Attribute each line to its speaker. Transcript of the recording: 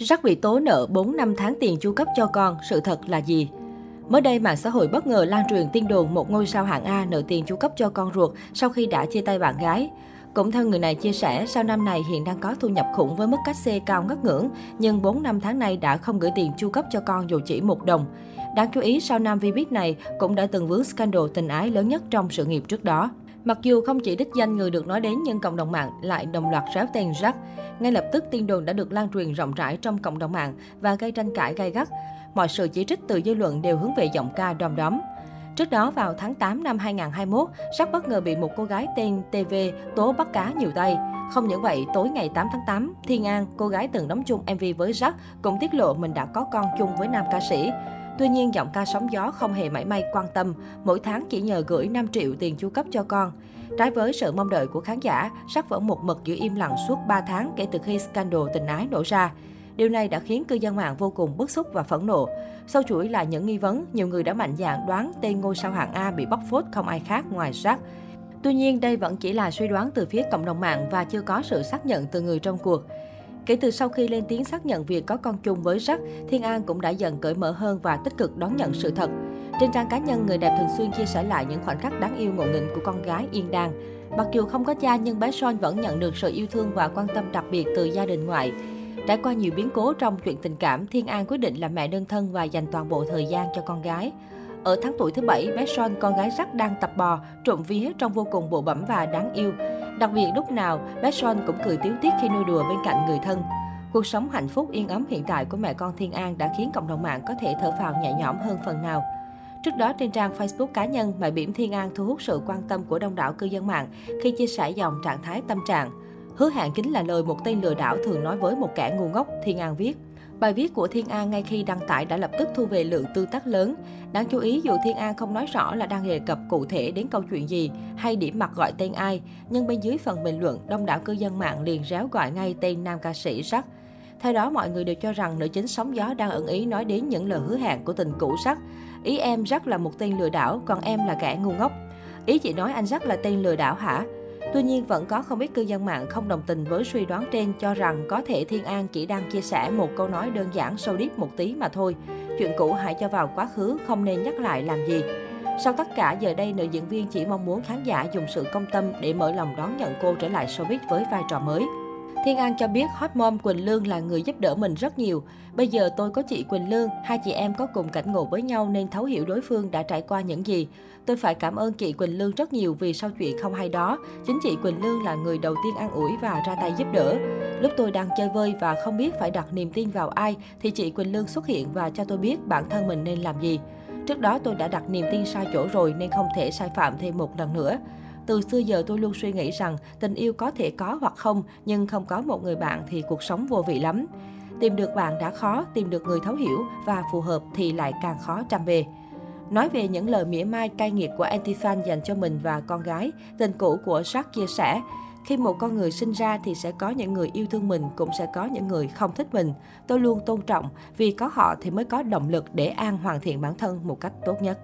Speaker 1: Rắc bị tố nợ 4 năm tháng tiền chu cấp cho con, sự thật là gì? Mới đây, mạng xã hội bất ngờ lan truyền tin đồn một ngôi sao hạng A nợ tiền chu cấp cho con ruột sau khi đã chia tay bạn gái. Cũng theo người này chia sẻ, sau năm này hiện đang có thu nhập khủng với mức cách xe cao ngất ngưỡng, nhưng 4 năm tháng nay đã không gửi tiền chu cấp cho con dù chỉ một đồng. Đáng chú ý, sau nam vi biết này cũng đã từng vướng scandal tình ái lớn nhất trong sự nghiệp trước đó. Mặc dù không chỉ đích danh người được nói đến nhưng cộng đồng mạng lại đồng loạt ráo tên Jack. Ngay lập tức tin đồn đã được lan truyền rộng rãi trong cộng đồng mạng và gây tranh cãi gay gắt. Mọi sự chỉ trích từ dư luận đều hướng về giọng ca đom đóm. Trước đó vào tháng 8 năm 2021, Jack bất ngờ bị một cô gái tên TV tố bắt cá nhiều tay. Không những vậy, tối ngày 8 tháng 8, Thiên An, cô gái từng đóng chung MV với Jack, cũng tiết lộ mình đã có con chung với nam ca sĩ. Tuy nhiên, giọng ca sóng gió không hề mảy may quan tâm, mỗi tháng chỉ nhờ gửi 5 triệu tiền chu cấp cho con. Trái với sự mong đợi của khán giả, sắc vẫn một mực giữ im lặng suốt 3 tháng kể từ khi scandal tình ái nổ ra. Điều này đã khiến cư dân mạng vô cùng bức xúc và phẫn nộ. Sau chuỗi là những nghi vấn, nhiều người đã mạnh dạn đoán tên ngôi sao hạng A bị bóc phốt không ai khác ngoài sắc. Tuy nhiên, đây vẫn chỉ là suy đoán từ phía cộng đồng mạng và chưa có sự xác nhận từ người trong cuộc. Kể từ sau khi lên tiếng xác nhận việc có con chung với Jack, Thiên An cũng đã dần cởi mở hơn và tích cực đón nhận sự thật. Trên trang cá nhân, người đẹp thường xuyên chia sẻ lại những khoảnh khắc đáng yêu ngộ nghịnh của con gái Yên Đan. Mặc dù không có cha nhưng bé Son vẫn nhận được sự yêu thương và quan tâm đặc biệt từ gia đình ngoại. Trải qua nhiều biến cố trong chuyện tình cảm, Thiên An quyết định làm mẹ đơn thân và dành toàn bộ thời gian cho con gái. Ở tháng tuổi thứ bảy, bé Son, con gái rắc đang tập bò, trộm vía trong vô cùng bộ bẩm và đáng yêu. Đặc biệt lúc nào, bé Son cũng cười tiếu tiết khi nuôi đùa bên cạnh người thân. Cuộc sống hạnh phúc yên ấm hiện tại của mẹ con Thiên An đã khiến cộng đồng mạng có thể thở phào nhẹ nhõm hơn phần nào. Trước đó trên trang Facebook cá nhân, mẹ bỉm Thiên An thu hút sự quan tâm của đông đảo cư dân mạng khi chia sẻ dòng trạng thái tâm trạng. Hứa hẹn chính là lời một tên lừa đảo thường nói với một kẻ ngu ngốc, Thiên An viết. Bài viết của Thiên An ngay khi đăng tải đã lập tức thu về lượng tương tác lớn. Đáng chú ý dù Thiên An không nói rõ là đang đề cập cụ thể đến câu chuyện gì hay điểm mặt gọi tên ai, nhưng bên dưới phần bình luận, đông đảo cư dân mạng liền réo gọi ngay tên nam ca sĩ Jack. Theo đó, mọi người đều cho rằng nữ chính sóng gió đang ẩn ý nói đến những lời hứa hẹn của tình cũ Jack. Ý em Jack là một tên lừa đảo, còn em là kẻ ngu ngốc. Ý chị nói anh Jack là tên lừa đảo hả? Tuy nhiên, vẫn có không ít cư dân mạng không đồng tình với suy đoán trên cho rằng có thể Thiên An chỉ đang chia sẻ một câu nói đơn giản sâu điếc một tí mà thôi. Chuyện cũ hãy cho vào quá khứ, không nên nhắc lại làm gì. Sau tất cả, giờ đây nữ diễn viên chỉ mong muốn khán giả dùng sự công tâm để mở lòng đón nhận cô trở lại showbiz với vai trò mới. Thiên An cho biết hot mom Quỳnh Lương là người giúp đỡ mình rất nhiều. Bây giờ tôi có chị Quỳnh Lương, hai chị em có cùng cảnh ngộ với nhau nên thấu hiểu đối phương đã trải qua những gì. Tôi phải cảm ơn chị Quỳnh Lương rất nhiều vì sau chuyện không hay đó, chính chị Quỳnh Lương là người đầu tiên an ủi và ra tay giúp đỡ. Lúc tôi đang chơi vơi và không biết phải đặt niềm tin vào ai thì chị Quỳnh Lương xuất hiện và cho tôi biết bản thân mình nên làm gì. Trước đó tôi đã đặt niềm tin sai chỗ rồi nên không thể sai phạm thêm một lần nữa. Từ xưa giờ tôi luôn suy nghĩ rằng tình yêu có thể có hoặc không, nhưng không có một người bạn thì cuộc sống vô vị lắm. Tìm được bạn đã khó, tìm được người thấu hiểu và phù hợp thì lại càng khó trăm bề. Nói về những lời mỉa mai cay nghiệt của Antifan dành cho mình và con gái, tình cũ của Jack chia sẻ, khi một con người sinh ra thì sẽ có những người yêu thương mình, cũng sẽ có những người không thích mình. Tôi luôn tôn trọng, vì có họ thì mới có động lực để An hoàn thiện bản thân một cách tốt nhất.